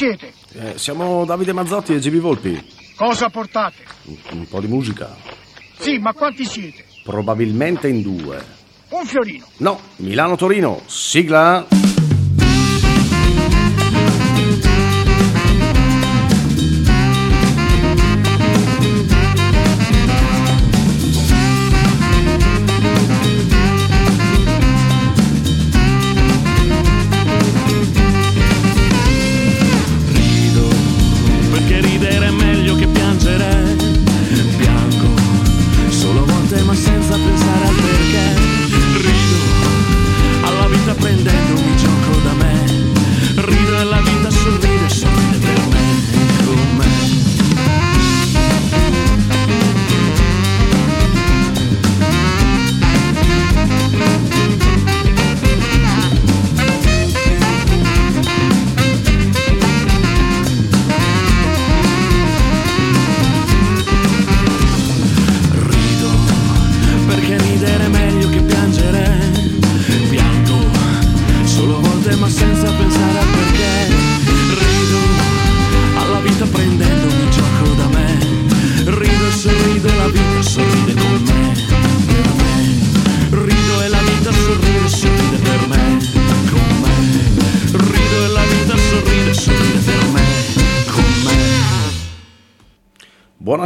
siete? Eh, siamo Davide Mazzotti e GB Volpi. Cosa portate? Un, un po' di musica. Sì, ma quanti siete? Probabilmente in due. Un fiorino. No, Milano-Torino. Sigla.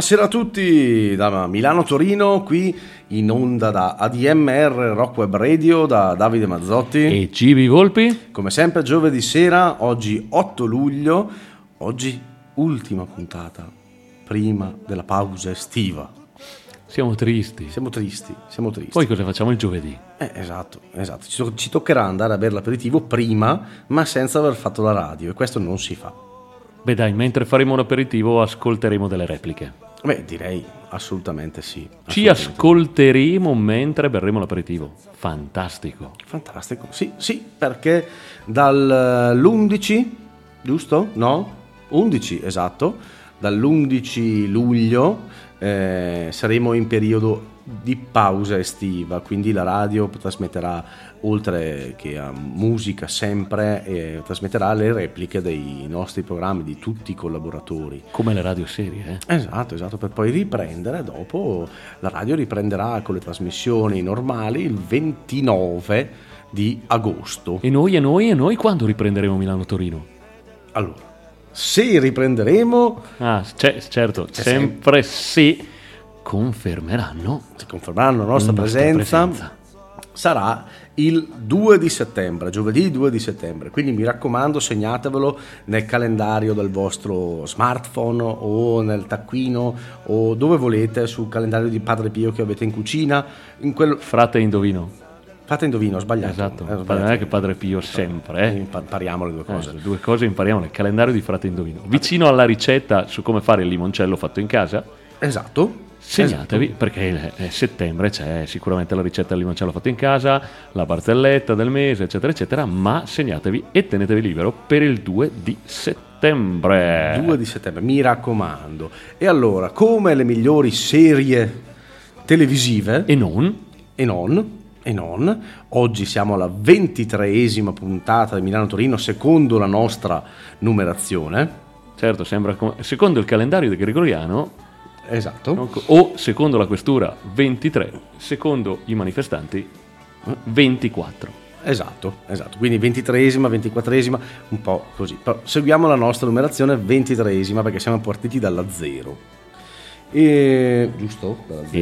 Buonasera a tutti da Milano-Torino, qui in onda da ADMR Rock Web Radio da Davide Mazzotti. E Cibi Volpi? Come sempre giovedì sera, oggi 8 luglio, oggi ultima puntata, prima della pausa estiva. Siamo tristi. Siamo tristi, siamo tristi. Poi cosa facciamo il giovedì? Eh, esatto, esatto. Ci, to- ci toccherà andare a bere l'aperitivo prima, ma senza aver fatto la radio, e questo non si fa. Beh dai, mentre faremo l'aperitivo ascolteremo delle repliche. Beh, direi assolutamente sì. Ci assolutamente. ascolteremo mentre berremo l'aperitivo. Fantastico. Fantastico, sì, sì, perché dall'11, giusto? No? 11, esatto, dall'11 luglio eh, saremo in periodo di pausa estiva, quindi la radio trasmetterà, oltre che a musica sempre, eh, trasmetterà le repliche dei nostri programmi, di tutti i collaboratori. Come le radio serie, eh? Esatto, esatto, per poi riprendere dopo, la radio riprenderà con le trasmissioni normali il 29 di agosto. E noi, e noi, e noi quando riprenderemo Milano-Torino? Allora, se riprenderemo, Ah, c'è- certo, C'è sempre se confermeranno si confermeranno la nostra, presenza, presenza. sarà il 2 di settembre, giovedì 2 di settembre. Quindi mi raccomando, segnatevelo nel calendario del vostro smartphone o nel taccuino o dove volete, sul calendario di Padre Pio che avete in cucina. In quello... Frate indovino. Fate indovino, ho sbagliato. Esatto, Eh, sbagliato. non è che Padre Pio sempre, eh? Impa- Impariamo le due Eh, cose. le due cose impariamo nel calendario di Frate Indovino. Vicino alla ricetta su come fare il limoncello fatto in casa, Esatto. Segnatevi perché è settembre c'è sicuramente la ricetta del limoncello fatto in casa, la barzelletta del mese, eccetera, eccetera, ma segnatevi e tenetevi libero per il 2 di settembre. 2 di settembre, mi raccomando. E allora, come le migliori serie televisive E non? e non, e non, oggi siamo alla ventitreesima puntata di Milano Torino secondo la nostra numerazione. Certo, sembra come- secondo il calendario di Gregoriano Esatto. no? o secondo la questura 23, secondo i manifestanti 24. Esatto, esatto. Quindi ventitreesima, ventiquattresima, un po' così. Però seguiamo la nostra numerazione ventitreesima perché siamo partiti dalla zero. E... Giusto?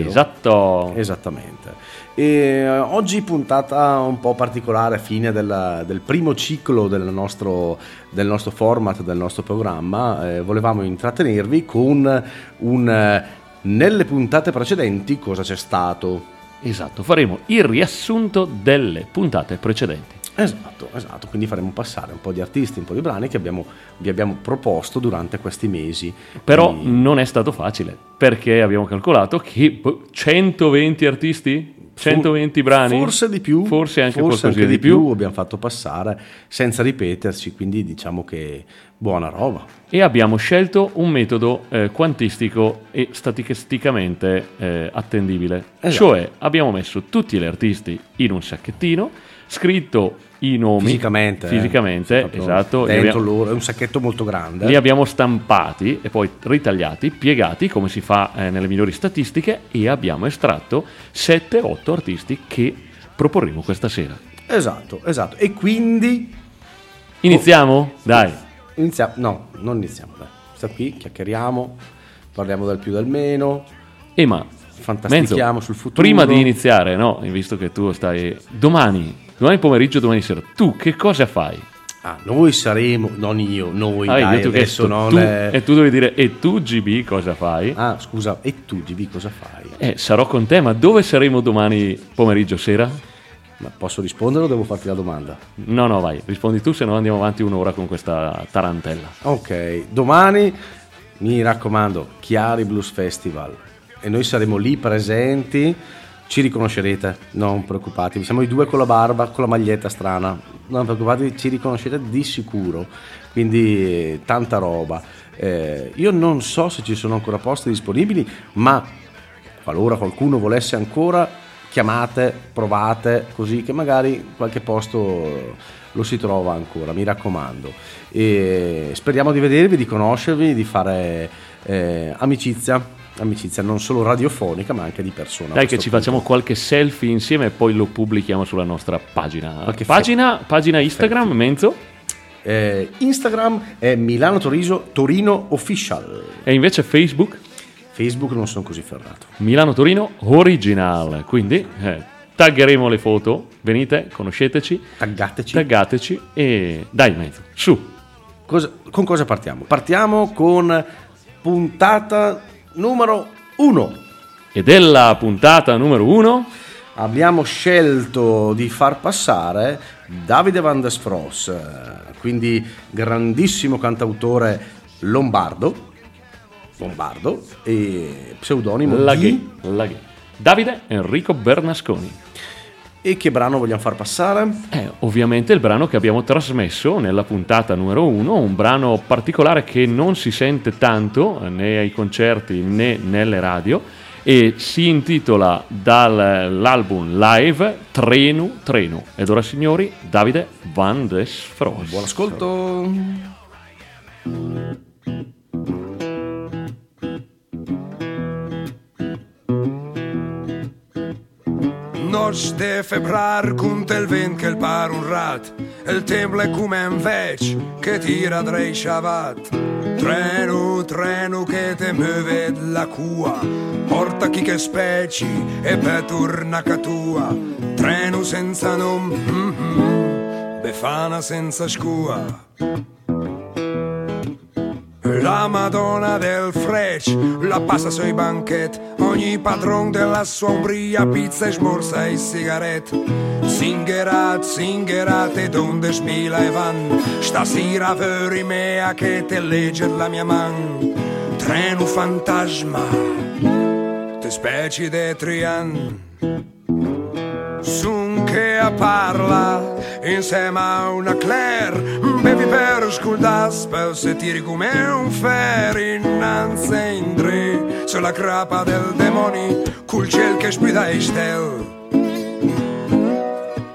Esatto. Esattamente. E eh, oggi puntata un po' particolare, fine della- del primo ciclo del nostro, del nostro format, del nostro programma. Eh, volevamo intrattenervi con un... nelle puntate precedenti cosa c'è stato. Esatto, faremo il riassunto delle puntate precedenti. Esatto, esatto, quindi faremo passare un po' di artisti, un po' di brani che abbiamo- vi abbiamo proposto durante questi mesi. Però Quindi- non è stato facile, perché abbiamo calcolato che boh, 120 artisti, 120 brani, Forse di più, forse anche forse anche di più, abbiamo fatto passare senza ripeterci, quindi diciamo che buona roba. e abbiamo scelto un metodo eh, quantistico e statisticamente eh, attendibile. Esatto. Cioè abbiamo messo tutti gli artisti in un sacchettino, scritto i nomi Fisicamente. eh. fisicamente, Proprio esatto, Dentro abbiamo, loro, è un sacchetto molto grande. li abbiamo stampati e poi ritagliati, piegati come si fa eh, nelle migliori statistiche e abbiamo estratto 7-8 artisti che proporremo questa sera. Esatto, esatto. E quindi Iniziamo? Dai. iniziamo. No, non iniziamo. Dai. Sta qui, chiacchieriamo, parliamo del più del meno. E ma Fantastichiamo Menzo, sul futuro. Prima di iniziare, no, visto che tu stai domani, domani pomeriggio, domani sera, tu che cosa fai? Ah, noi saremo, non io, noi Ah, dai, io adesso non tu- è- E tu devi dire, e tu GB cosa fai? Ah, scusa, e tu GB cosa fai? Eh, sarò con te, ma dove saremo domani pomeriggio, sera? Ma posso rispondere o devo farti la domanda? No, no, vai, rispondi tu, se no andiamo avanti un'ora con questa tarantella. Ok, domani mi raccomando, Chiari Blues Festival e noi saremo lì presenti. Ci riconoscerete, non preoccupatevi. Siamo i due con la barba, con la maglietta strana. Non preoccupatevi, ci riconoscete di sicuro. Quindi tanta roba. Eh, io non so se ci sono ancora posti disponibili, ma qualora qualcuno volesse ancora, chiamate, provate, così che magari qualche posto lo si trova ancora, mi raccomando. E speriamo di vedervi, di conoscervi, di fare eh, amicizia, amicizia non solo radiofonica ma anche di persona. Dai che ci punto. facciamo qualche selfie insieme e poi lo pubblichiamo sulla nostra pagina. Qualche Pagina, pagina Instagram, Menzo, Eh, Instagram è Milano Toriso Torino Official. e invece Facebook, Facebook non sono così ferrato. Milano Torino Original. Quindi eh, taggeremo le foto, venite, conosceteci, Taggateci. taggateci e dai Menzo, su. Cosa- con cosa partiamo? Partiamo con puntata numero 1. E della puntata numero uno, Abbiamo scelto di far passare Davide Van der Sfros, eh, quindi grandissimo cantautore lombardo, lombardo e pseudonimo Laghi, di... Laghi. Davide Enrico Bernasconi. E che brano vogliamo far passare? Eh, ovviamente il brano che abbiamo trasmesso nella puntata numero uno, un brano particolare che non si sente tanto eh, né ai concerti né nelle radio e si intitola dall'album live Trenu Trenu. Ed ora signori, Davide Van des Fros. Buon ascolto. Noci de febrar cunta il vent che il par un rat Il tempo è come un vec che tira drei sciavat Treno, treno che te muove la cua Porta chi che speci e per torna a tua. Treno senza nome, mhm, Befana senza scua la Madonna del Frec la passa sui banchetti, ogni padron della sua ombria, pizza e smorza e sigarette. Singerat, singerat e donde spila e van, stasera veri mea che te legge la mia man. Treno fantasma, te specie de trian. Sun a parla insieme a una Claire. Bevi per sculdas per se tiri come un fer innanzi in dre Sulla crapa del demoni col ciel che spida e stel.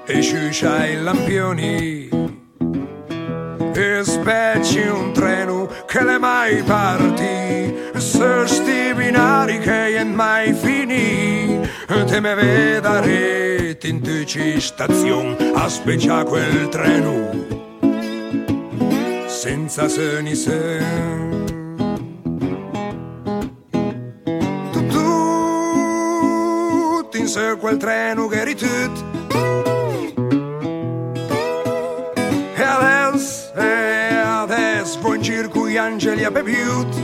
E sciuscia i lampioni e specie un treno che le mai parti se sti binari che non mai finì te me vedere in tuci station a speccia quel treno senza seni sen tu tu in sé quel treno che eri in circo gli angeli a bevuto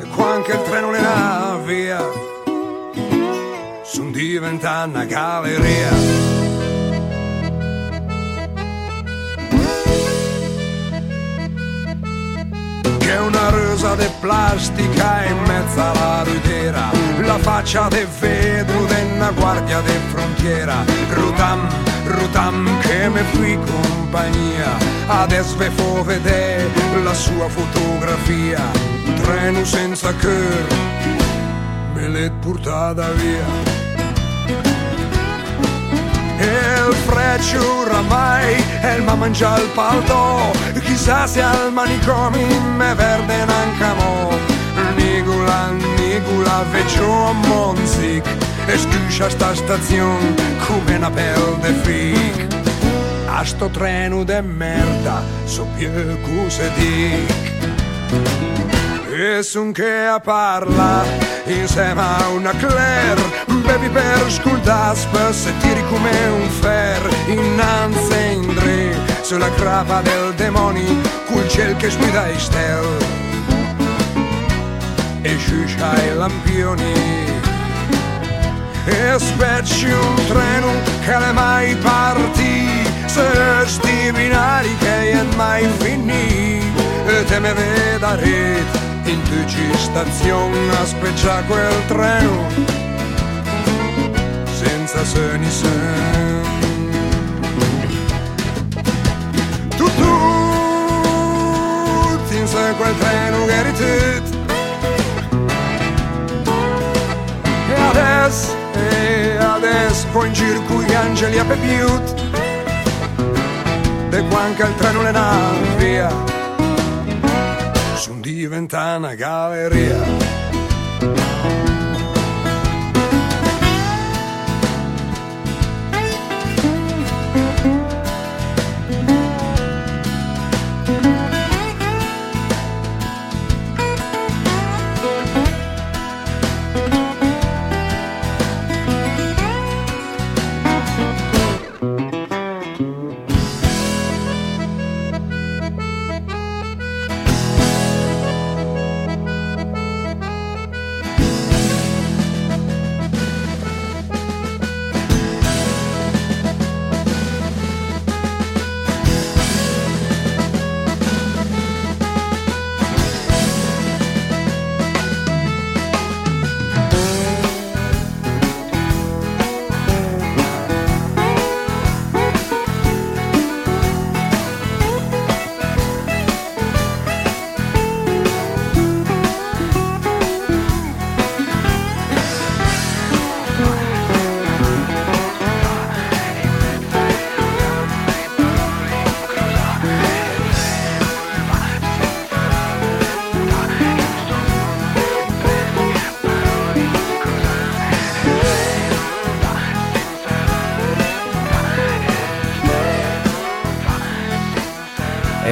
E qua anche il treno le via Sono diventata una galleria. C'è una rosa di plastica in mezzo alla rudiera La faccia di vetro della guardia di frontiera Rutam, rutam che mi fui compagnia. Adesso vi fo vedere la sua fotografia. Treno senza cœur Me l'è portata via. E il freccio oramai e il mamma mangia il palto. Chissà se al manicomi me verde nancamo Nigula, Nigula, veggio a Monzic E scuscia sta stazione come una pelle de fic A sto treno de merda so più cose dic. E son che a parla insieme a una Claire Bevi per scultare spesso e tiri come un fer. Innanzi in dre sulla crapa del demoni Col ciel che sguida i stel. E sciuscia i lampioni E specci un treno che le mai partì Se sti binari che è mai finì. E te me veda rete in tuci stazione aspetta quel treno. Senza seni sen tu tu senza quel treno che tu e adesso e adesso poi in giro con gli angeli a bevuto de quando il treno le navi via son diventa una galleria.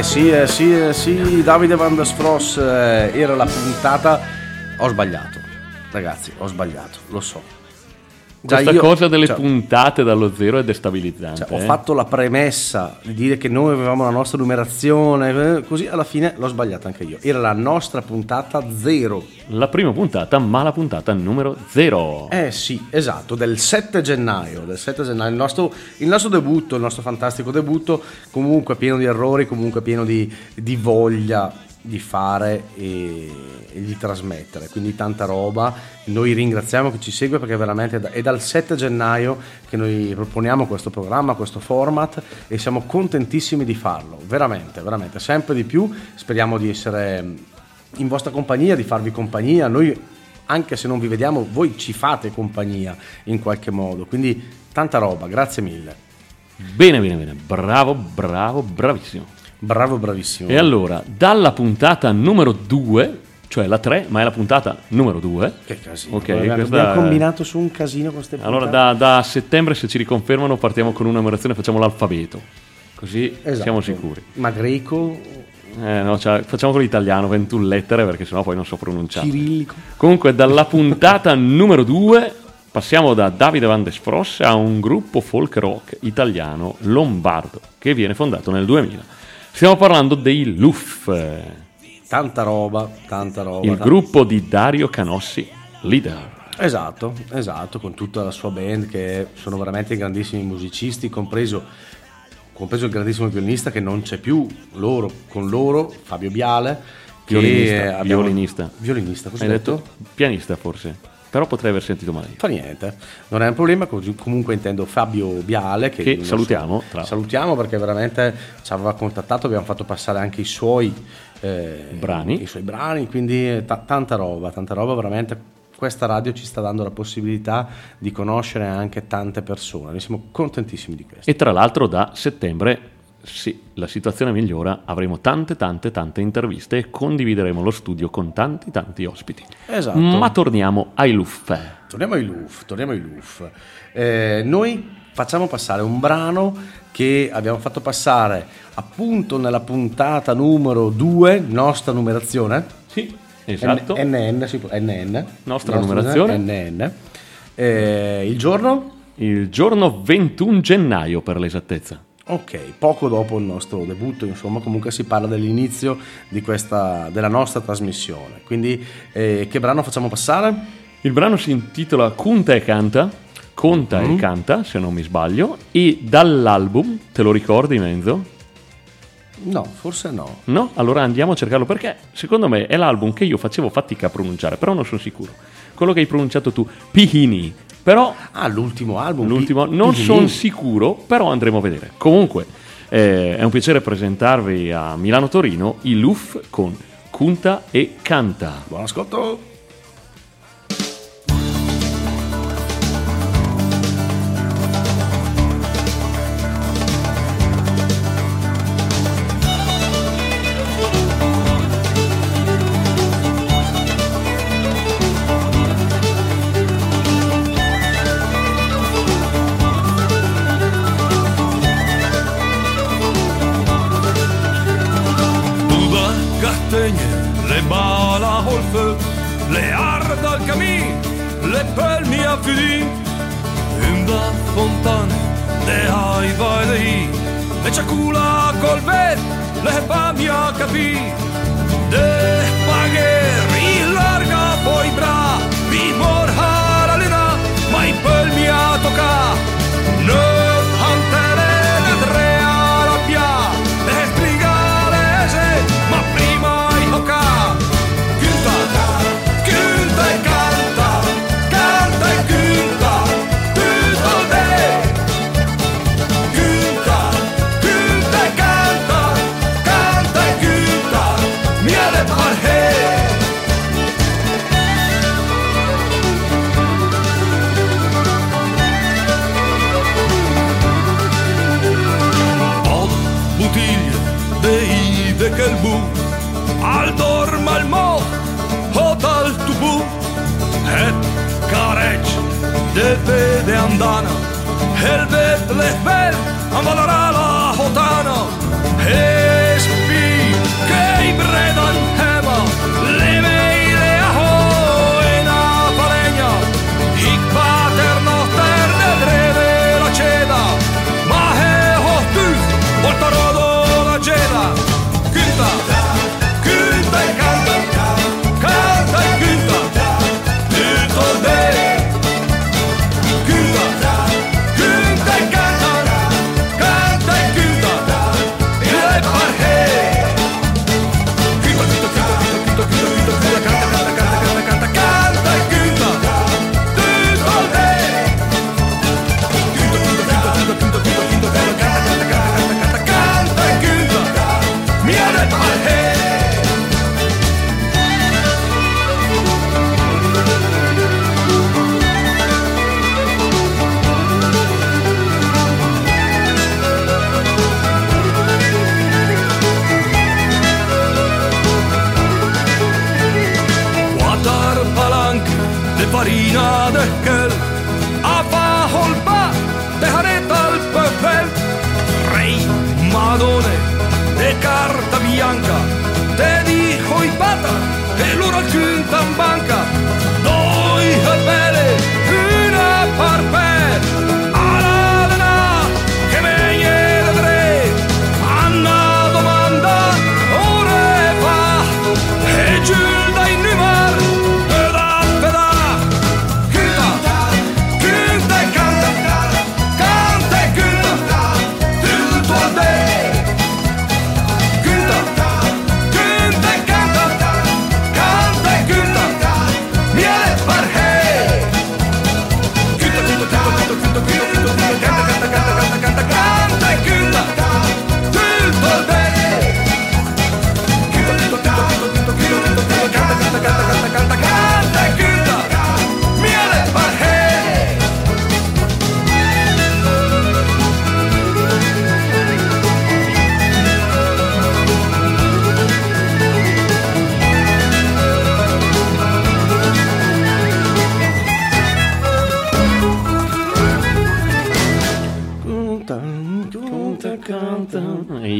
Sì, eh sì, eh sì, Davide Van der Spross eh, era la puntata. Ho sbagliato, ragazzi, ho sbagliato, lo so. Questa io- cosa delle cioè, puntate dallo zero è destabilizzante. cioè, ho eh. fatto la premessa di dire che noi avevamo la nostra numerazione, eh, così alla fine l'ho sbagliata anche io. Era la nostra puntata zero. La prima puntata, ma la puntata numero zero. Eh sì, esatto, del 7 gennaio, del 7 gennaio, il nostro, il nostro debutto, il nostro fantastico debutto, comunque pieno di errori, comunque pieno di, di voglia di fare e, e di trasmettere, quindi tanta roba. Noi ringraziamo chi ci segue perché veramente è da- è dal 7 gennaio che noi proponiamo questo programma, questo format e siamo contentissimi di farlo, veramente, veramente, sempre di più. Speriamo di essere in vostra compagnia, di farvi compagnia. Noi anche se non vi vediamo, voi ci fate compagnia in qualche modo. Quindi tanta roba, grazie mille. Bene, bene, bene. Bravo, bravo, bravissimo. Bravo, bravissimo. E allora, dalla puntata numero 2, cioè la 3, ma è la puntata numero 2. Che casino. Ok, abbiamo, questa combinato su un casino con queste Allora, puntate. da, da settembre, se ci riconfermano, partiamo con una numerazione, facciamo l'alfabeto. Così Esatto. siamo sicuri. Ma greco, Eh, no, cioè, facciamo con l'italiano, 21 lettere, perché sennò poi non so pronunciare. cirillico. Comunque, dalla puntata numero 2 passiamo da Davide Van der Spross a un gruppo folk rock italiano lombardo che viene fondato nel 2000. Stiamo parlando dei Luff, Tanta roba, tanta roba. il tanta- gruppo di Dario Canossi, leader. Esatto, esatto, con tutta la sua band che sono veramente grandissimi musicisti, compreso, compreso il grandissimo violinista che non c'è più, loro, con loro, Fabio Biale. che Violinista, abbiamo- violinista. Violinista, così Hai detto? Pianista forse, però potrei aver sentito male. Fa niente, non è un problema, comunque intendo Fabio Biale che, Che salutiamo, tra- salutiamo perché veramente ci aveva contattato, abbiamo fatto passare anche i suoi eh, Brani. i suoi brani, quindi eh, ta- tanta roba, tanta roba veramente questa radio ci sta dando la possibilità di conoscere anche tante persone. Noi siamo contentissimi di questo. E tra l'altro da settembre, sì, la situazione migliora, avremo tante tante tante interviste e condivideremo lo studio con tanti tanti ospiti. Esatto. Ma torniamo ai Luff. Torniamo ai Luf, torniamo ai Luf. Eh, noi facciamo passare un brano che abbiamo fatto passare appunto nella puntata numero 2, nostra numerazione. Sì, esatto. N- NN, si può- NN. Nostra numerazione. NN. Eh, il giorno? Il giorno 21 gennaio per l'esattezza. Ok, poco dopo il nostro debutto, insomma, comunque si parla dell'inizio di questa, della nostra trasmissione. Quindi, eh, che brano facciamo passare? Il brano si intitola Conta e canta, conta Mm. e canta, se non mi sbaglio, e dall'album, te lo ricordi Menzo? No, forse no. No? Allora andiamo a cercarlo perché secondo me è l'album che io facevo fatica a pronunciare, però non sono sicuro. Quello che hai pronunciato tu, Pihini. Però Ah, l'ultimo album. l'ultimo Pi- non sono sicuro, però andremo a vedere. Comunque eh, è un piacere presentarvi a Milano Torino i Luff con Cunta e Canta. Buon ascolto.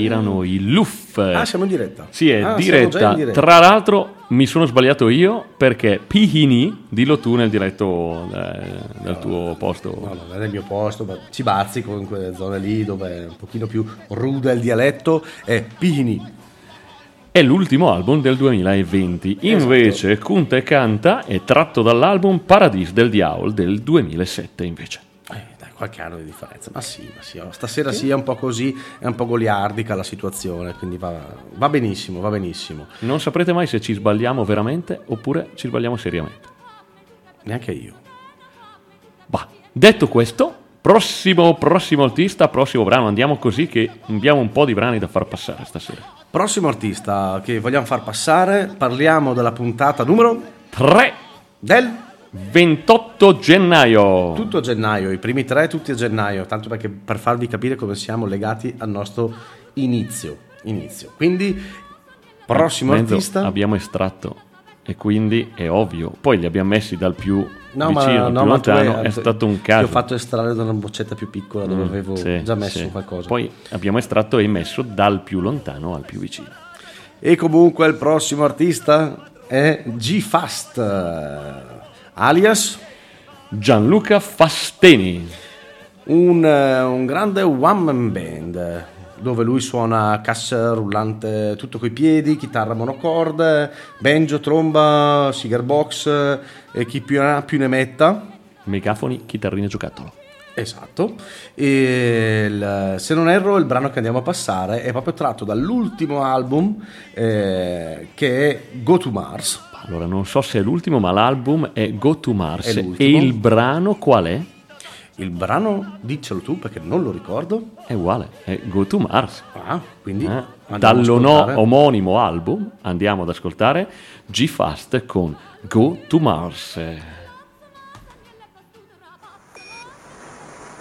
Erano i Luff. Ah, siamo in diretta. Sì, è Ah, diretta. in diretta. Tra l'altro mi sono sbagliato io perché Pihini, dillo tu nel diretto eh, del tuo posto. No, non è nel mio posto, ma ci bazzico in quelle zone lì dove è un pochino più rude il dialetto. È Pini. È l'ultimo album del 2020. Invece Kunte Canta è tratto dall'album Paradis del Diavolo del 2007 invece. Qualche anno di differenza. Ma sì, ma sì. Stasera sì è un po' così, è un po' goliardica la situazione, quindi va, va benissimo, va benissimo. Non saprete mai se ci sbagliamo veramente oppure ci sbagliamo seriamente. Neanche io. Bah, detto questo, prossimo, prossimo artista, prossimo brano, andiamo così che abbiamo un po' di brani da far passare stasera. Prossimo artista che vogliamo far passare, parliamo della puntata numero 3, del 28 gennaio. tutto gennaio, i primi tre tutti a gennaio, tanto perché per farvi capire come siamo legati al nostro inizio. inizio. Quindi, prossimo Mezzo artista... abbiamo estratto e quindi è ovvio. Poi li abbiamo messi dal più No, vicino al no, più ma lontano, hai- è stato un caso. Ti ho fatto estrarre da una boccetta più piccola dove Mm, avevo sì, già messo sì. qualcosa. Poi abbiamo estratto e messo dal più lontano al più vicino. E comunque il prossimo artista è G-Fast, alias Gianluca Fasteni. un, eh, un grande one man band dove lui suona cassa rullante tutto coi piedi, chitarra monocorde, banjo, tromba, cigar box eh, e chi più ne ha più ne metta. Megafoni, chitarrine giocattolo. Esatto, e il- se non erro il brano che andiamo a passare è proprio tratto dall'ultimo album eh, che è Go to Mars. Allora, non so se è l'ultimo, ma l'album è Go to Mars. È E il brano qual è? Il brano, diccelo tu perché non lo ricordo, È uguale, è Go to Mars. ah, quindi Eh, ascoltare. omonimo album andiamo ad ascoltare G-Fast con Go to Mars.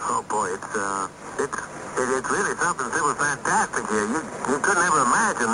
Oh boy, it's uh, it's it, it's really something super fantastic here. You you couldn't ever imagine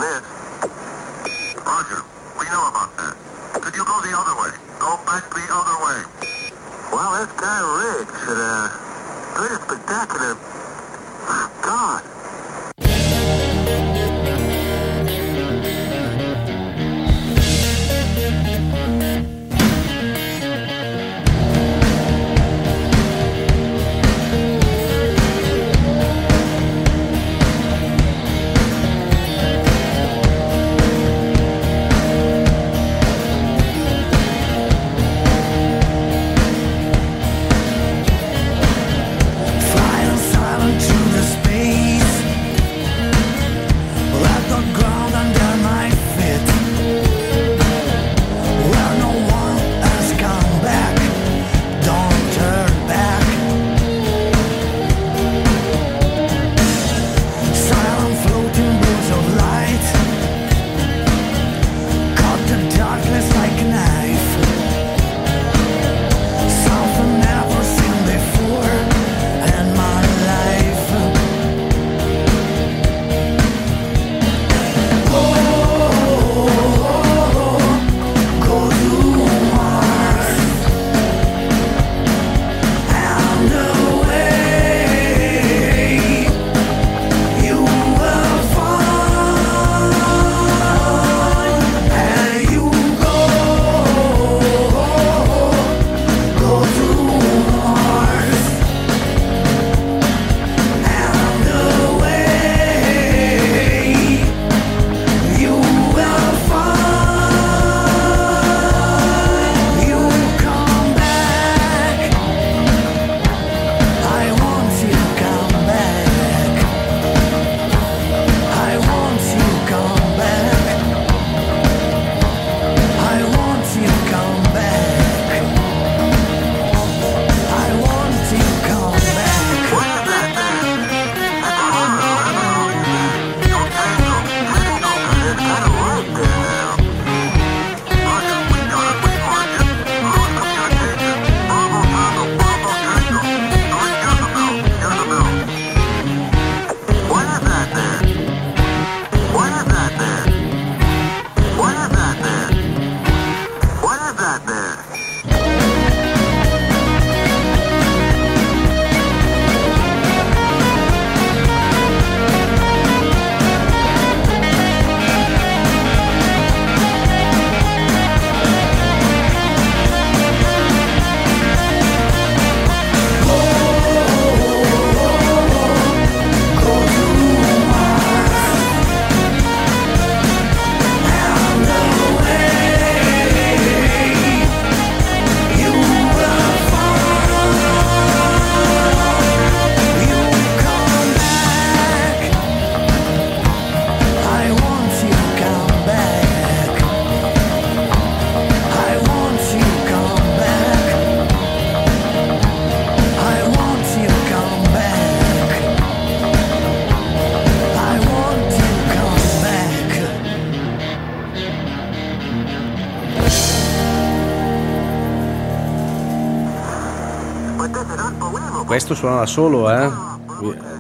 Questo suona da solo, eh?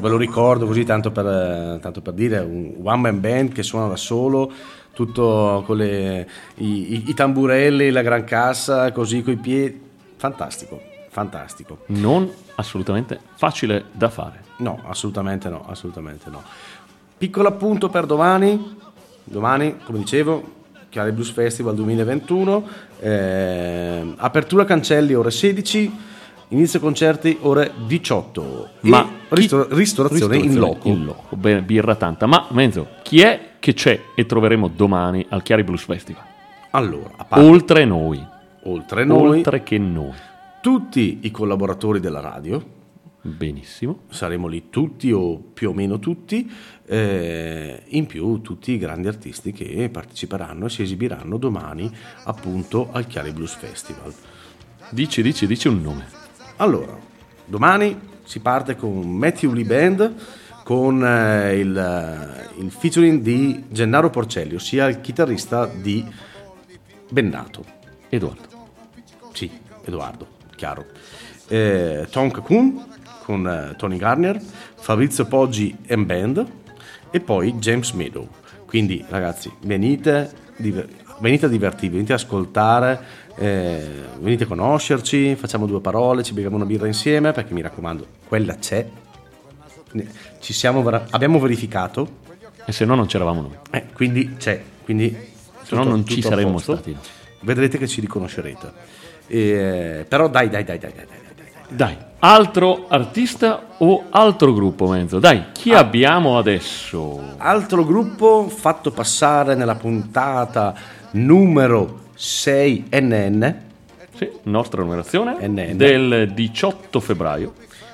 Ve lo ricordo così tanto per, tanto per dire, un one man band che suona da solo, tutto con le, i, i- i tamburelli, la gran cassa, così coi piedi. Fantastico, fantastico. Non assolutamente facile da fare. No, assolutamente no, assolutamente no. Piccolo appunto per domani. Domani, come dicevo, Chiari Blues Festival 2021. eh, apertura cancelli ore 16, inizio concerti ore 18. E Ma ristor- ristorazione, in loco. In loco, bene, birra tanta. Ma Menzo, chi è che c'è e troveremo domani al Chiari Blues Festival? Allora, a parte, Oltre noi. oltre noi, Oltre che noi. tutti i collaboratori della radio, Benissimo. saremo lì tutti o più o meno tutti, eh, in più tutti i grandi artisti che parteciperanno e si esibiranno domani appunto al Chiari Blues Festival. Dici, dici, dici un nome. Allora, domani si parte con Matthew Lee Band con eh, il, eh, il featuring di Gennaro Porcelli, ossia il chitarrista di Bennato. Edoardo. Sì, Edoardo, chiaro. Eh, Tonka Kun con eh, Tony Garner, Fabrizio Poggi and Band e poi James Meadow. Quindi ragazzi, venite, diver- venite a divertirvi, venite ad ascoltare, eh, venite a conoscerci, facciamo due parole, ci beviamo una birra insieme perché mi raccomando, quella c'è. Ci siamo abbiamo verificato, E se no non c'eravamo noi. eh, quindi c'è. Quindi Se no non ci a saremmo posto. stati. Vedrete che ci riconoscerete. Eh, però dai, dai, dai, dai, dai, dai, dai, dai. Dai, altro artista o altro gruppo, Menzo? Dai, chi Ah. abbiamo adesso? Altro gruppo fatto passare nella puntata numero 6 NN. Sì, nostra numerazione NN. del 18 febbraio.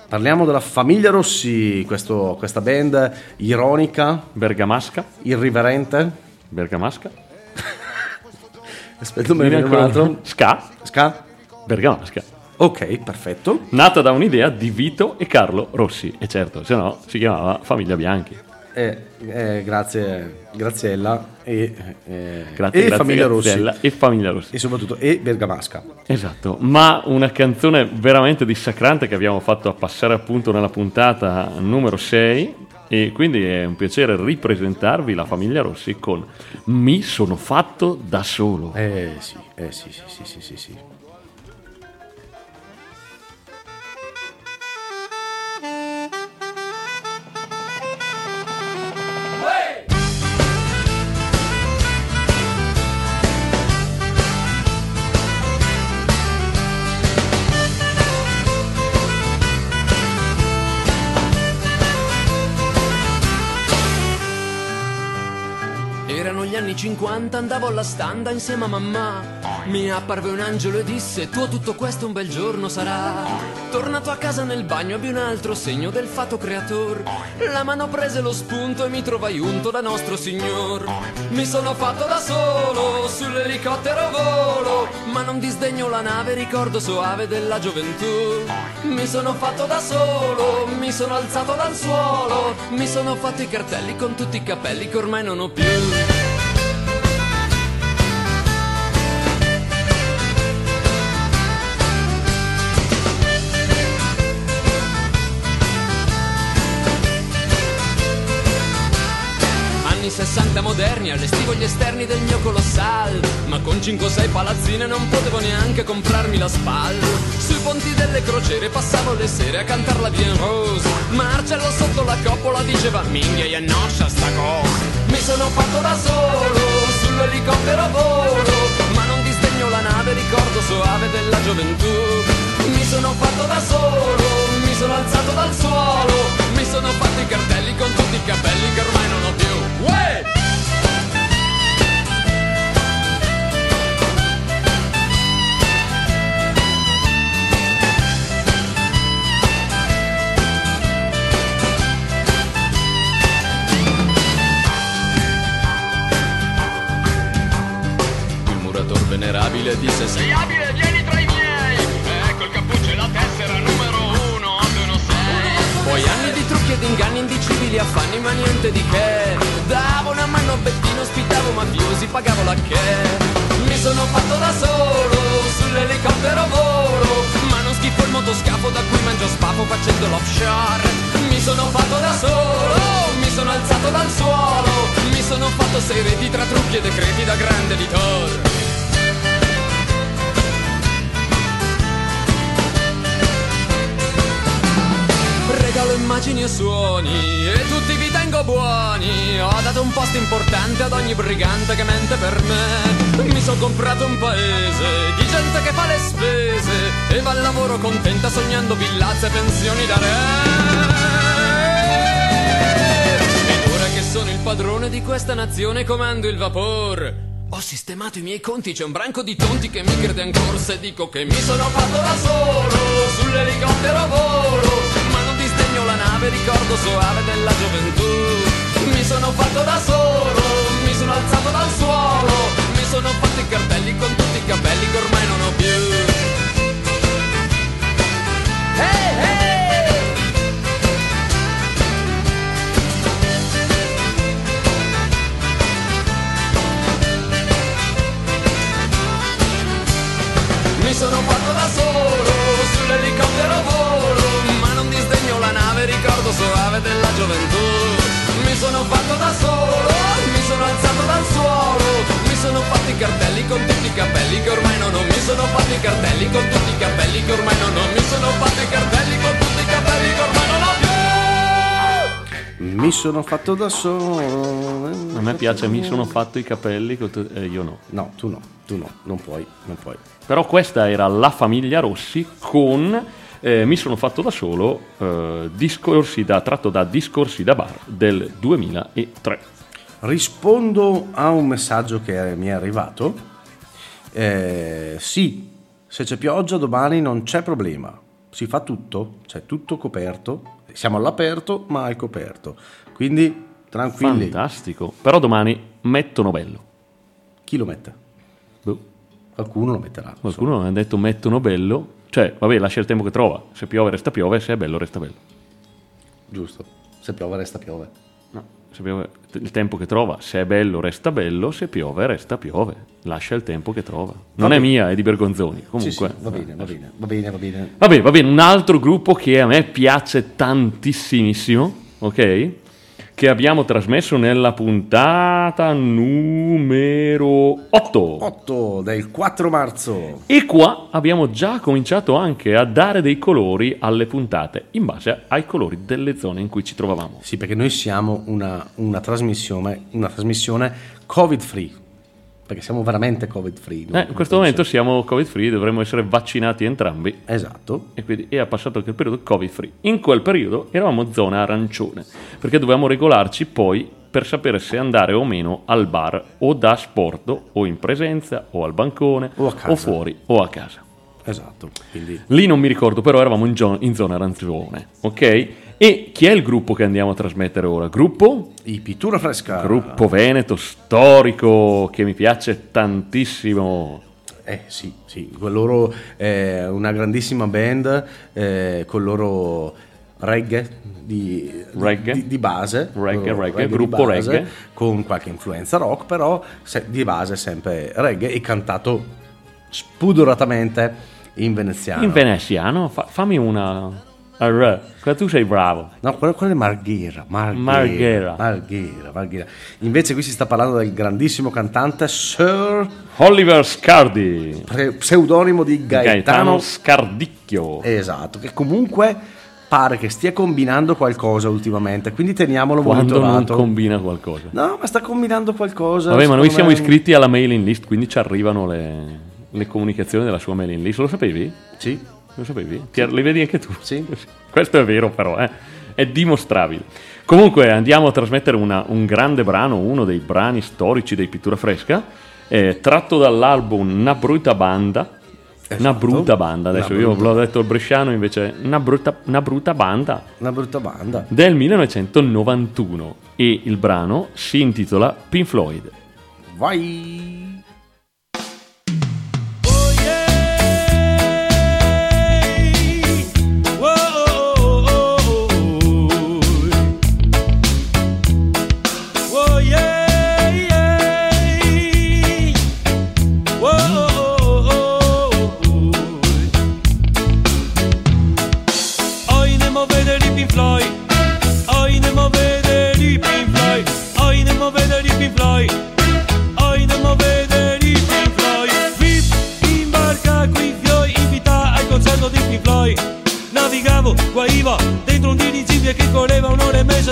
Parliamo della famiglia Rossi, questo- questa band ironica, Bergamasca. irriverente. Bergamasca. Aspetta, Viene un altro. Ska. Ska? Bergamasca. Ok, perfetto. Nata da un'idea di Vito e Carlo Rossi. E certo, se no si chiamava Famiglia Bianchi. Eh, eh, grazie, Graziella e, eh, Grazie, e grazie famiglia Graziella Rossi. e Famiglia Rossi. E soprattutto e Bergamasca. Esatto, ma una canzone veramente dissacrante che abbiamo fatto passare appunto nella puntata numero 6 e quindi è un piacere ripresentarvi la famiglia Rossi con Mi sono fatto da solo. Eh sì, eh sì, sì, sì, sì, sì, sì. 50, andavo alla standa insieme a mamma. Mi apparve un angelo e disse: Tuo tutto questo un bel giorno sarà. Tornato a casa nel bagno, ebbi un altro segno del fato creator. La mano prese lo spunto e mi trovai unto da nostro signor. Mi sono fatto da solo, sull'elicottero volo. Ma non disdegno la nave, ricordo soave della gioventù. Mi sono fatto da solo, mi sono alzato dal suolo. Mi sono fatto i cartelli con tutti i capelli che ormai non ho più. 60 moderni, allestivo gli esterni del mio colossal. Ma con 5 o 6 palazzine non potevo neanche comprarmi la spalla Sui ponti delle crociere passavo le sere a cantar la Bien Rose. Marcello sotto la coppola diceva minchia e noscia sta cosa. Mi sono fatto da solo, sull'elicottero volo Ma non disdegno la nave, ricordo soave della gioventù. Mi sono fatto da solo, mi sono alzato dal suolo Mi sono fatto i cartelli con tutti i capelli che ormai non venerabile disse Sei abile, macchie di inganni indicibili affanni ma niente di che. Davo una mano a Bettino, ospitavo mafiosi, pagavo la che. Mi sono fatto da solo, sull'elicottero volo. Ma non schifo il motoscafo da cui mangio spafo facendo l'offshore. Mi sono fatto da solo, mi sono alzato dal suolo. Mi sono fatto sei reti tra trucchi e decreti da grande editor. Regalo immagini e suoni e tutti vi tengo buoni. Ho dato un posto importante ad ogni brigante che mente per me. Mi sono comprato un paese di gente che fa le spese e va al lavoro contenta sognando villazze e pensioni da re. Ed ora che sono il padrone di questa nazione comando il vapor. Ho sistemato i miei conti, c'è un branco di tonti che mi crede ancora se dico che mi sono fatto da solo sull'elicottero volo, fatto da solo. A me piace, mi sono fatto i capelli, eh, io no. No, tu no, tu no, non puoi, non puoi. Però questa era la famiglia Rossi con eh, Mi sono fatto da solo, eh, discorsi da, tratto da Discorsi da Bar del 2003. Rispondo a un messaggio che mi è arrivato. Eh, sì, se c'è pioggia domani non c'è problema. Si fa tutto, c'è tutto coperto. Siamo all'aperto, ma al coperto. Quindi tranquilli. Fantastico. Però domani mettono bello. Chi lo mette? Boh. Qualcuno lo metterà. Qualcuno ha detto mettono bello. Cioè, vabbè, lascia il tempo che trova. Se piove resta piove, se è bello resta bello. Giusto. Se piove resta piove. No, se piove, il tempo che trova, se è bello resta bello, se piove resta piove. Lascia il tempo che trova. Non è mia, è di Bergonzoni. Comunque, Sì, sì, va bene, va bene, va bene, va bene. Vabbè, va bene, un altro gruppo che a me piace tantissimissimo, ok? Che abbiamo trasmesso nella puntata numero 8. 8 del 4 marzo. E qua abbiamo già cominciato anche a dare dei colori alle puntate in base ai colori delle zone in cui ci trovavamo. Sì, perché noi siamo una, una trasmissione, una trasmissione covid free. Perché siamo veramente covid free. Eh, in questo momento siamo covid free, dovremmo essere vaccinati entrambi. Esatto. E quindi è passato anche il periodo covid free. In quel periodo eravamo zona arancione, perché dovevamo regolarci poi per sapere se andare o meno al bar o da sport o in presenza o al bancone O a casa. fuori o a casa. Esatto. Quindi Lì non mi ricordo, però eravamo in, gio- in zona arancione, ok? E chi è il gruppo che andiamo a trasmettere ora? Gruppo? i pittura fresca. Gruppo Veneto storico che mi piace tantissimo. Eh sì, sì, con loro è una grandissima band eh, con loro reggae di, Reggae? di, di base, Reggae, loro reggae, di gruppo base, reggae. con qualche influenza rock, però se- di base sempre reggae e cantato spudoratamente in veneziano. In veneziano, fa- fammi una... Qua tu sei bravo. No, quello, quello è Marghera, Marghera, Marghera. Marghera, Marghera. Invece qui si sta parlando del grandissimo cantante Sir, Oliver Scardi. pre- pseudonimo di Gaetano Gaetano Scardicchio. Esatto, che comunque pare che stia combinando qualcosa ultimamente, quindi teniamolo quando non monitorato. combina qualcosa. no, ma sta combinando qualcosa. Vabbè, ma noi siamo iscritti alla mailing list, quindi ci arrivano le, le comunicazioni della sua mailing list. Lo sapevi? Sì, Lo sapevi? Ti- Li vedi anche tu? Sì. Questo è vero però, eh? è dimostrabile. Comunque andiamo a trasmettere una- un grande brano, uno dei brani storici dei Pittura Fresca, eh, tratto dall'album Una brutta banda. Una brutta banda, adesso Una io brutta- l'ho detto al bresciano invece, una brutta, una brutta banda una brutta banda. del 1991 e il brano si intitola Pink Floyd. Vai!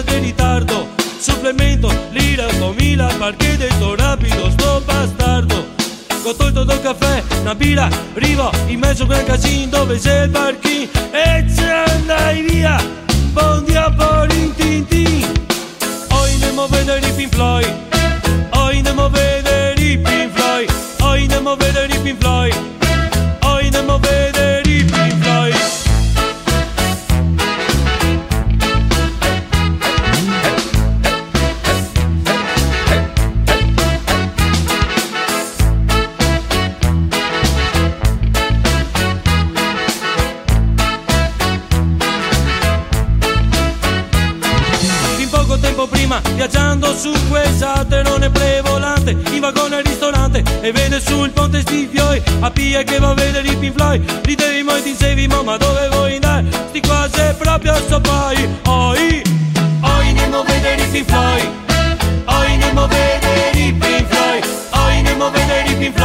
E di ritardo. Supplemento, lira, 2000, perché detto rapido, sto bastardo. Ho tolto dal caffè, una birra, arrivo in mezzo a gran casino dove c'è il parchino e ci andai via. Buon dia por in tin tin. Hoy andiamo a vedere i Pink Floyd. Hoy andiamo a vedere i Pink Floyd. Hoy andiamo a vedere i Pink Floyd. Hoy andiamo a vedere e vede sul ponte sti fioi, a Pia che va a vedere i Pink Floyd, ridevi e ti dicevi ma dove vuoi andare? Sti qua se proprio so poi, oi, oi andiamo a vedere i Pink Floyd, oi andiamo a vedere i Pink Floyd, oi andiamo a vedere i Pink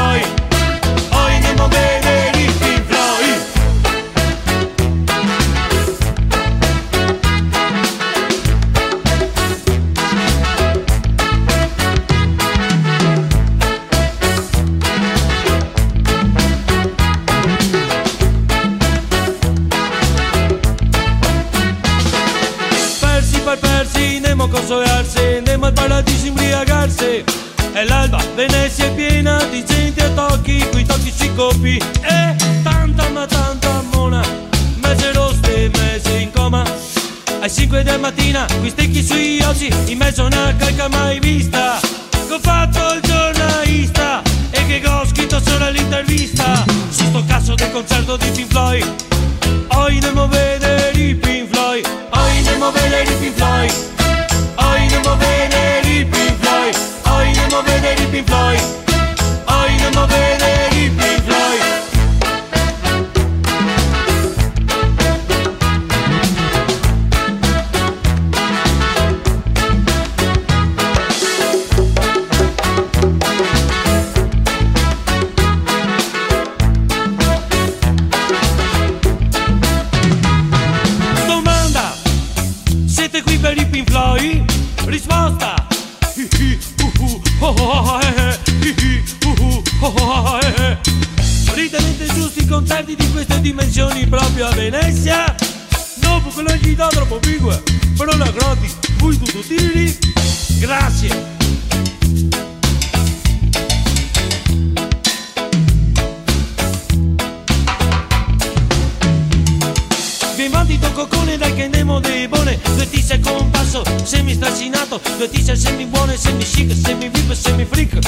Due tisse semi buone, semi chic, semi vip, semi freak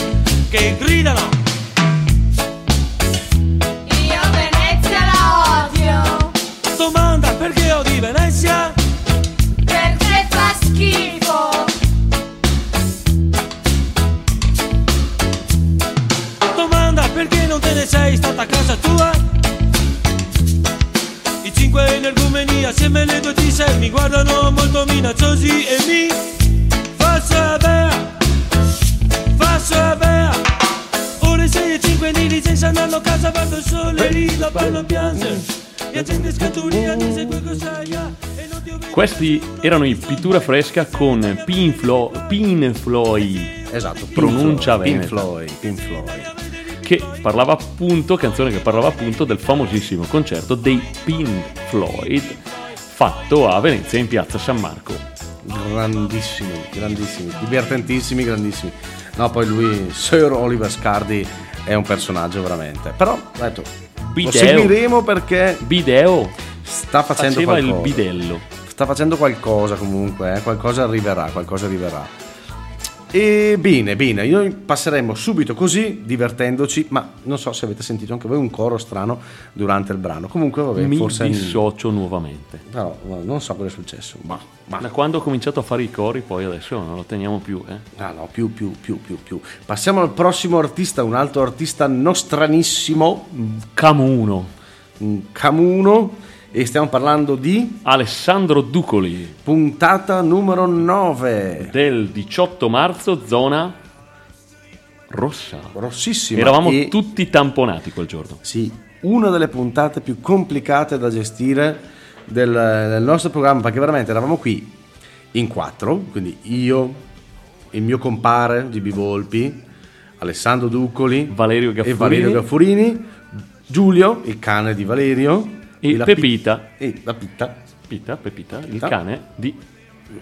Che gridano Io Venezia la odio Domanda perché odi Venezia? perché fa schifo. Domanda perché non te ne sei stata a casa tua? I cinque energumeni assieme alle due tisse Mi guardano molto minacciosi e mi non ti ho visto Questi erano i Pittura Fresca con Pink, Flo- Pink Floyd, Esatto, Pronuncia Pink Floyd. che parlava appunto, canzone che parlava appunto del famosissimo concerto dei Pink Floyd fatto a Venezia in piazza San Marco. Grandissimi, grandissimi, divertentissimi, grandissimi. No, poi lui, Sir Oliver Scardi, è un personaggio veramente. Però, detto, lo Bideo. seguiremo perché Bideo sta facendo faceva il qualcosa. bidello. Sta facendo qualcosa comunque, eh, qualcosa arriverà, qualcosa arriverà. E bene, bene, noi passeremo subito così, divertendoci, ma non so se avete sentito anche voi un coro strano durante il brano. Comunque, vabbè, Mi forse... dissocio nuovamente. Però, non so cosa è successo. Ma, ma Da quando ho cominciato a fare i cori, poi adesso non lo teniamo più. Eh. Ah no, più, più, più, più, più. Passiamo al prossimo artista, un altro artista nostranissimo, Camuno. un Camuno, e stiamo parlando di Alessandro Ducoli puntata numero 9. del 18 marzo, zona rossa. Rossissima. Eravamo e- tutti tamponati quel giorno. Sì, una delle puntate più complicate da gestire del, del nostro programma, perché veramente eravamo qui in quattro, quindi io, il mio compare GB Volpi, Alessandro Duccoli Valerio e. Valerio Gaffurini, Giulio, il cane di Valerio, E la Pepita. Pi- e la Pitta. Pita, Pepita, il Pita. cane di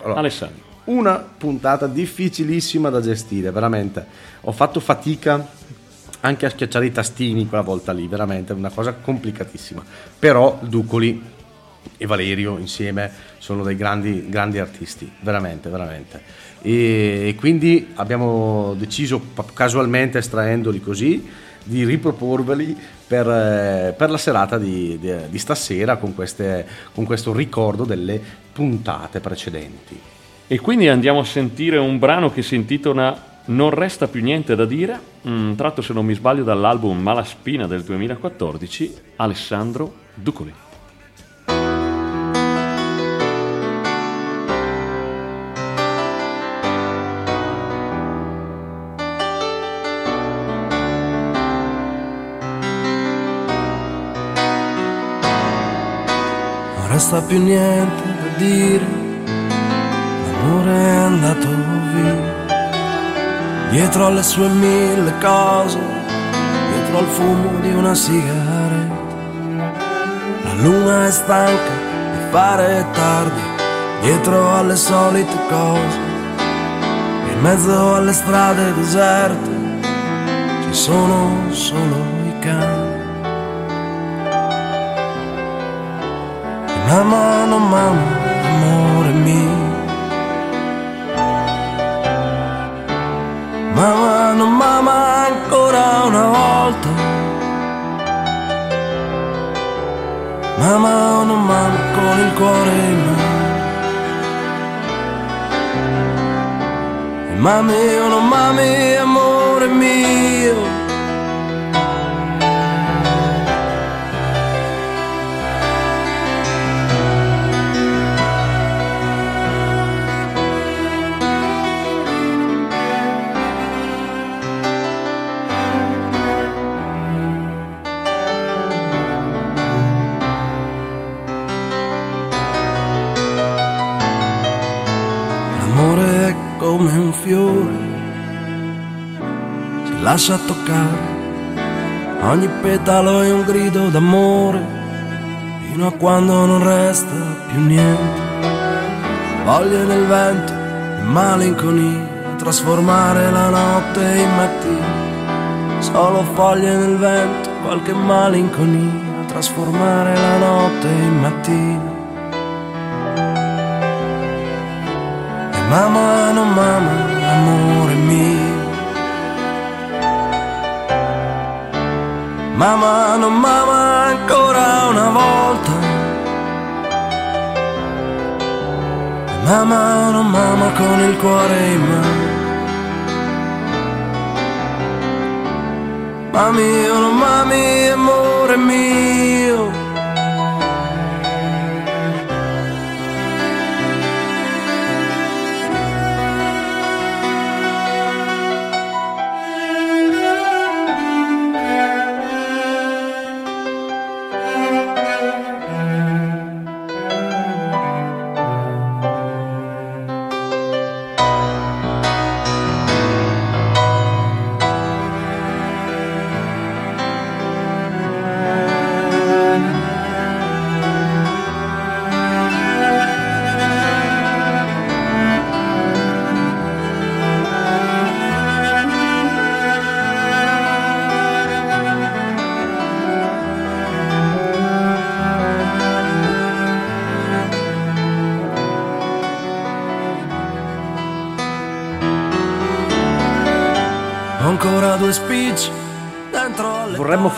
Allora, Alessandro. una puntata difficilissima da gestire, veramente. Ho fatto fatica anche a schiacciare i tastini quella volta lì, veramente una cosa complicatissima. Però Ducoli e Valerio insieme sono dei grandi, grandi artisti, veramente, veramente. E, quindi abbiamo deciso casualmente, estraendoli così, di riproporveli per, eh, per la serata di, di- di stasera con, queste- con questo ricordo delle puntate precedenti. E quindi andiamo a sentire un brano che si intitola Non resta più niente da dire, mm, tratto se non mi sbaglio dall'album Malaspina del 2014, Alessandro Ducoli. Resta più niente da dire, l'amore è andato via. Dietro alle sue mille cose, dietro al fumo di una sigaretta. La luna è stanca di fare tardi, dietro alle solite cose. In mezzo alle strade deserte ci sono solo i cani. Mamma, non mamma, amore mio. Mamma, non mamma, ancora una volta. Mamma, non mamma, con il cuore in mano. Mami, oh non mami, amore mio. Un fiore, si lascia toccare, ogni petalo è un grido d'amore, fino a quando non resta più niente. Voglie nel vento e malinconia, trasformare la notte in mattina. Solo foglie nel vento, qualche malinconia, trasformare la notte in mattina. Mamma, non mamma, amore mio. Mamma, non mamma, ancora una volta. Mamma, non mamma, con il cuore in mano. Mami, oh non mami, amore mio.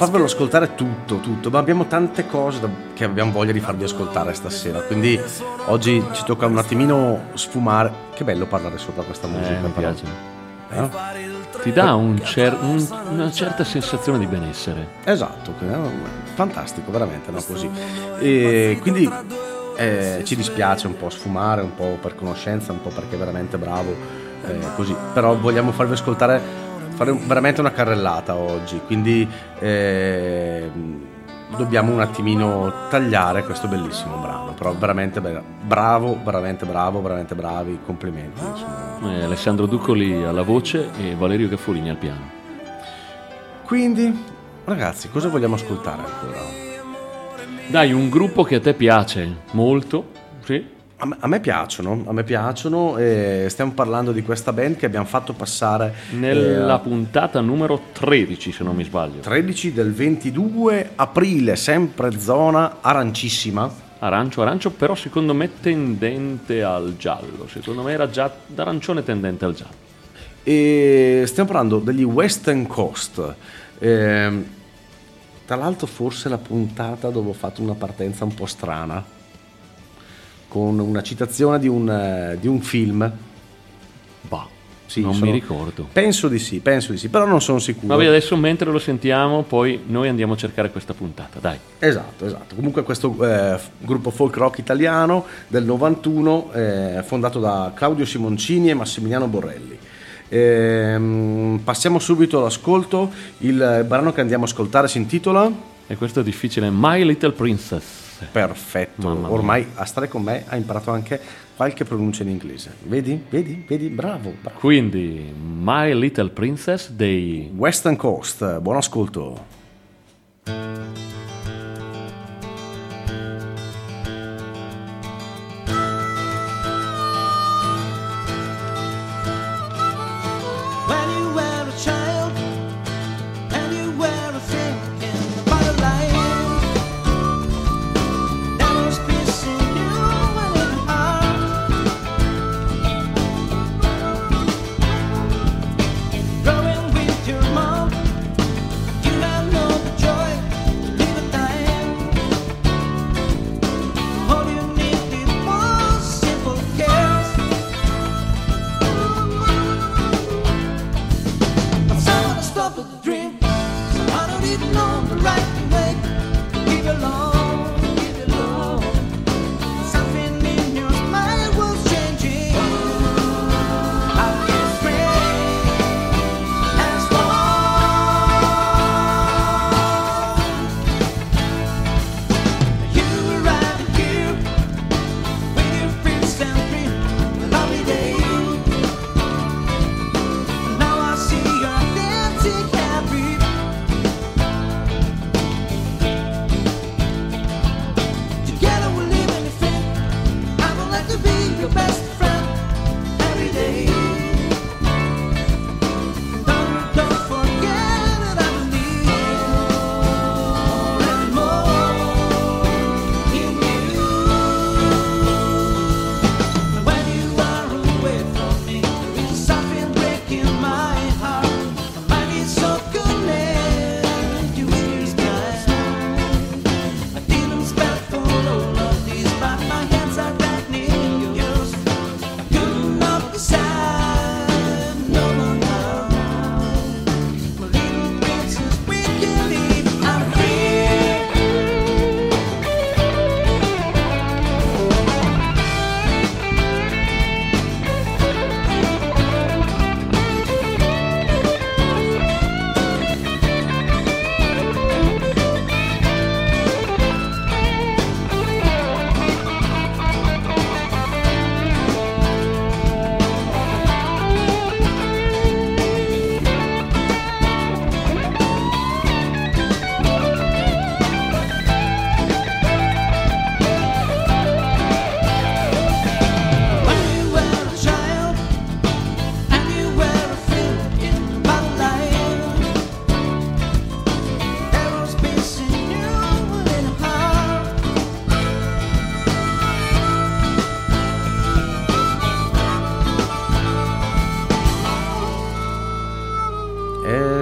Farvelo ascoltare tutto, tutto, ma abbiamo tante cose da- che abbiamo voglia di farvi ascoltare stasera. Quindi oggi ci tocca un attimino sfumare. Che bello parlare sopra questa musica. Eh, mi però. piace. Eh? Ti dà un cer- un- una certa sensazione di benessere. Esatto, fantastico, veramente, no? Così. E quindi eh, ci dispiace un po' sfumare, un po' per conoscenza, un po' perché è veramente bravo, eh, così. Però vogliamo farvi ascoltare, fare veramente una carrellata oggi, quindi eh, dobbiamo un attimino tagliare questo bellissimo brano. Però veramente be- bravo, veramente bravo, veramente bravi, complimenti. Eh, Alessandro Duccoli alla voce e Valerio Gaffolini al piano. Quindi, ragazzi, cosa vogliamo ascoltare ancora? Dai, un gruppo che a te piace molto, sì? A me, piacciono, a me piacciono. e stiamo parlando di questa band che abbiamo fatto passare Nella eh, puntata numero 13, se non mi sbaglio. 13 del 22 aprile, sempre zona arancissima. Arancio, arancio, però secondo me tendente al giallo. Secondo me era già d'arancione tendente al giallo. E stiamo parlando degli Western Coast. Ehm, tra l'altro, forse la puntata dove ho fatto una partenza un po' strana con una citazione di un, eh, di un film. Bah, Sì, non sono- mi ricordo. Penso di sì, penso di sì, però non sono sicuro. Vabbè, adesso mentre lo sentiamo, poi noi andiamo a cercare questa puntata. Dai. Esatto, esatto. Comunque questo eh, gruppo folk rock italiano del 91, eh, fondato da Claudio Simoncini e Massimiliano Borrelli. Ehm, passiamo subito all'ascolto. Il brano che andiamo a ascoltare si intitola E questo è difficile. My Little Princess. Perfetto. Ormai a stare con me ha imparato anche qualche pronuncia in inglese. Vedi? Vedi? Vedi? Bravo. bravo. Quindi, My Little Princess dei Western Coast, buon ascolto.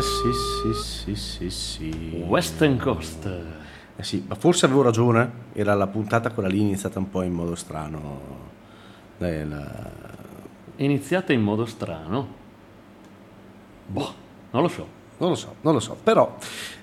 Sì, sì, sì, sì, sì. Western Coast. Eh sì, ma forse avevo ragione. Era la puntata quella lì iniziata un po' in modo strano. Eh, la- Iniziata in modo strano. Boh, non lo so. Non lo so, non lo so. Però,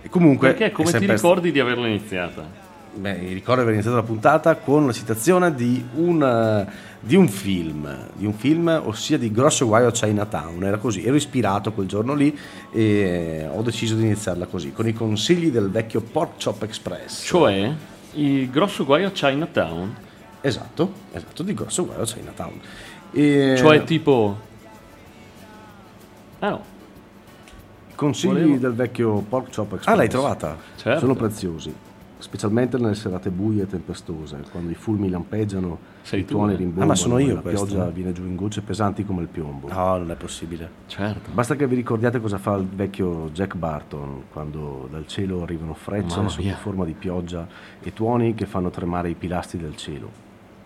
comunque... Perché come ti ricordi di averla iniziata? Beh, ricordo di aver iniziato la puntata con la citazione di un, eh, di un film, di un film, ossia di Grosso Guaio a Chinatown. Era così, ero ispirato quel giorno lì e ho deciso di iniziarla così, con i consigli del vecchio Pork Chop Express. Cioè, il grosso guaio a Chinatown. Esatto, esatto, di Grosso Guaio a Chinatown. E- Cioè, tipo. Ah no. Consigli Volevo- del vecchio Pork Chop Express. Ah, l'hai trovata? Certo. Sono preziosi, specialmente nelle serate buie e tempestose, quando i fulmi lampeggiano, Sei i tu, tuoni eh? rimbombano Ah, ma sono io e la questo, pioggia eh? viene giù in gocce pesanti come il piombo. No, non è possibile. Certo. Basta che vi ricordiate cosa fa il vecchio Jack Barton quando dal cielo arrivano frecce sotto mia. forma di pioggia e tuoni che fanno tremare i pilastri del cielo.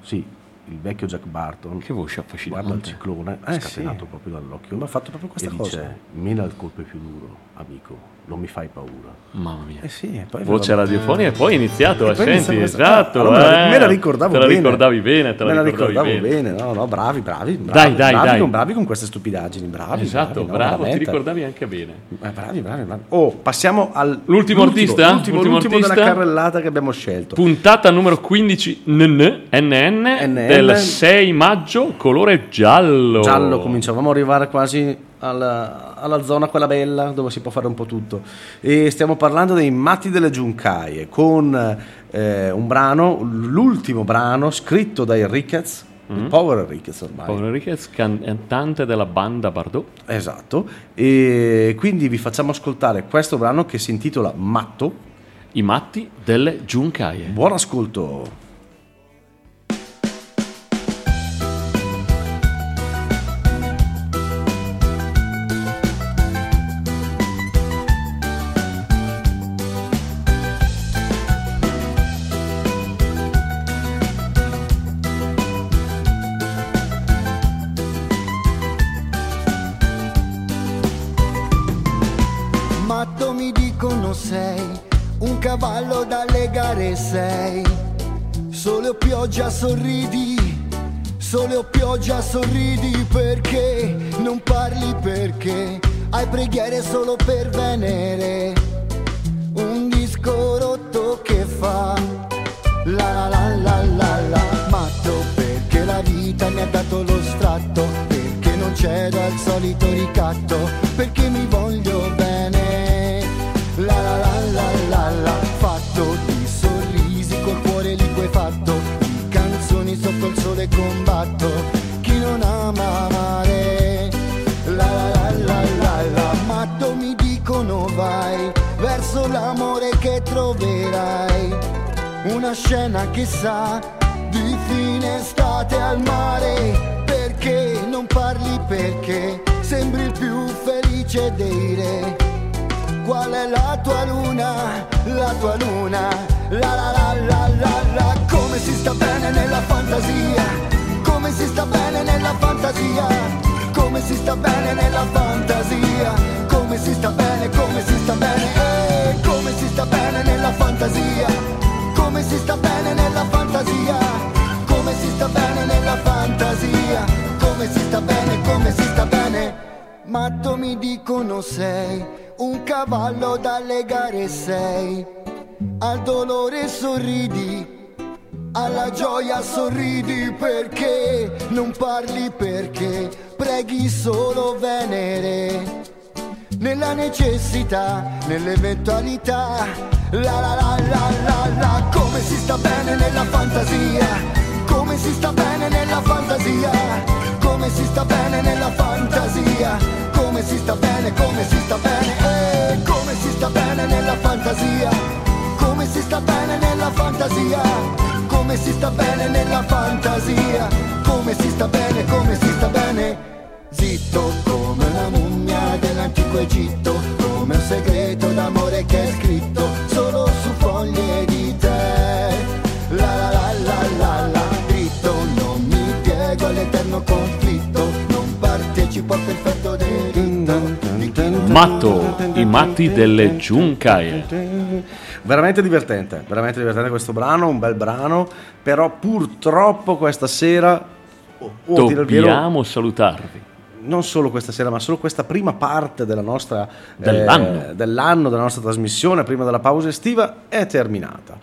Sì, il vecchio Jack Barton che voce affascinante. guarda il ciclone Eh, scatenato sì. proprio dall'occhio Ma ha fatto proprio questa e cosa. dice mena il colpo è più duro amico non mi fai paura Mamma mia. Eh sì, e poi Voce radiofonica e poi è iniziato, E eh, senti, questa- esatto. Ah, allora me la- eh. me la ricordavo te la bene. ricordavi bene, te la me la ricordavi ricordavo bene. bene. no no bravi bravi, bravi Dai, dai, bravi dai. Con, bravi con queste stupidaggini bravi Esatto, bravi, no, bravo, ti veramente. ricordavi anche bene. Eh, bravi bravi bravi oh passiamo al L'ultimo artista? l'ultimo, L'ultimo l'ultimo della artista? carrellata che abbiamo scelto Puntata numero 15 NN, NN, del 6 maggio, colore giallo. giallo cominciavamo a arrivare quasi alla, alla zona quella bella dove si può fare un po' tutto. E stiamo parlando dei matti delle giuncaie con eh, un brano l'ultimo brano scritto dai Ricketts il povero Ricketts ormai. Paolo Enriquez, cantante della banda Bardot. esatto. E quindi vi facciamo ascoltare questo brano che si intitola Matto. I matti delle giuncaie. Buon ascolto pioggia sorridi, sole o pioggia sorridi perché non parli perché? Hai preghiere solo per Venere. Un disco rotto che fa la la la la la la. Matto perché la vita mi ha dato lo stratto? Perché non cedo al solito ricatto? Perché mi voglio bene? La la la la la una scena che sa di fine estate al mare. Perché non parli perché sembri il più felice dei re. Qual è la tua luna? La tua luna. La la la la la la. Come si sta bene nella fantasia? Come si sta bene nella fantasia? Come si sta bene nella fantasia? Come si sta bene come si sta bene? Eh, come si sta bene nella fantasia come si sta bene nella fantasia come si sta bene nella fantasia come si sta bene come si sta bene matto mi dicono sei un cavallo da legare sei al dolore sorridi alla gioia sorridi perché non parli perché preghi solo Venere nella necessità, nell'eventualità. La la la la la la, come si sta bene nella fantasia, come si sta bene nella fantasia, come si sta bene nella fantasia, come si sta bene, come si sta bene, eh, come si sta bene nella fantasia, come si sta bene nella fantasia, come si sta bene nella fantasia, come si sta bene, come si sta bene zitto come una mummia dell'antico Egitto, come un segreto d'amore che Matto, i matti delle giuncaie. veramente divertente veramente divertente questo brano un bel brano però purtroppo questa sera oh, oh, il vero, Dobbiamo salutarvi. non solo questa sera, ma solo questa prima parte della nostra, Dell'anno. eh, dell'anno, della nostra trasmissione, prima della pausa estiva, è terminata.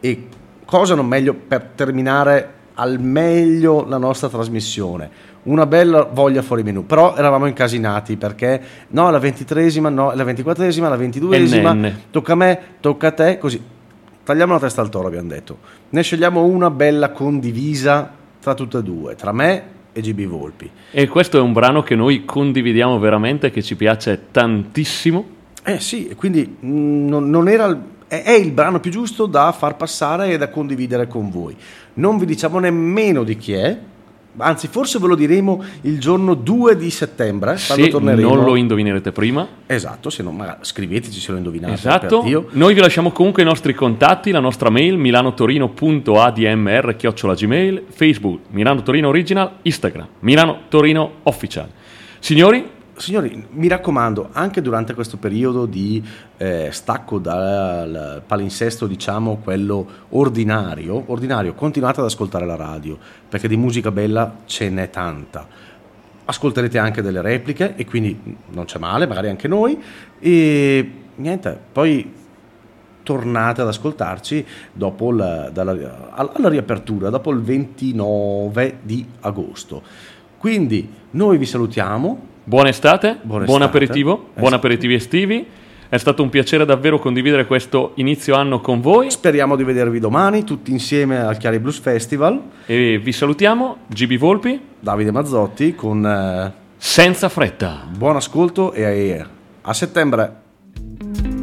E cosa non meglio per terminare al meglio la nostra trasmissione? Una bella voglia fuori menù, però eravamo incasinati perché no, la ventitresima, no, la ventiquattresima, la ventiduesima, tocca a me, tocca a te, così. Tagliamo la testa al toro, abbiamo detto. Ne scegliamo una bella condivisa tra tutte e due, tra me e GB Volpi. E questo è un brano che noi condividiamo veramente, che ci piace tantissimo. Eh sì, quindi mm, non, non era il- è il brano più giusto da far passare e da condividere con voi. Non vi diciamo nemmeno di chi è, anzi forse ve lo diremo il giorno 2 di settembre, quando Se torneremo. non lo indovinerete prima. Esatto, se non, magari scriveteci se lo indovinate. Esatto. Noi vi lasciamo comunque i nostri contatti, la nostra mail milanotorino.admr@gmail, Facebook Milano Torino Original, Instagram Milano Torino Official. Signori, Signori, mi raccomando, anche durante questo periodo di eh, stacco dal palinsesto, diciamo quello ordinario, ordinario, continuate ad ascoltare la radio, perché di musica bella ce n'è tanta. Ascolterete anche delle repliche e quindi non c'è male, magari anche noi. E niente, poi tornate ad ascoltarci dopo la, dalla- alla riapertura, dopo il 29 di agosto. Quindi noi vi salutiamo. Buona estate, Buona buon estate. aperitivo, buon Esatto. aperitivi estivi. È stato un piacere davvero condividere questo inizio anno con voi Speriamo di vedervi domani tutti insieme al Chiari Blues Festival. e vi salutiamo, GB Volpi, Davide Mazzotti con eh, senza fretta. buon ascolto e a settembre.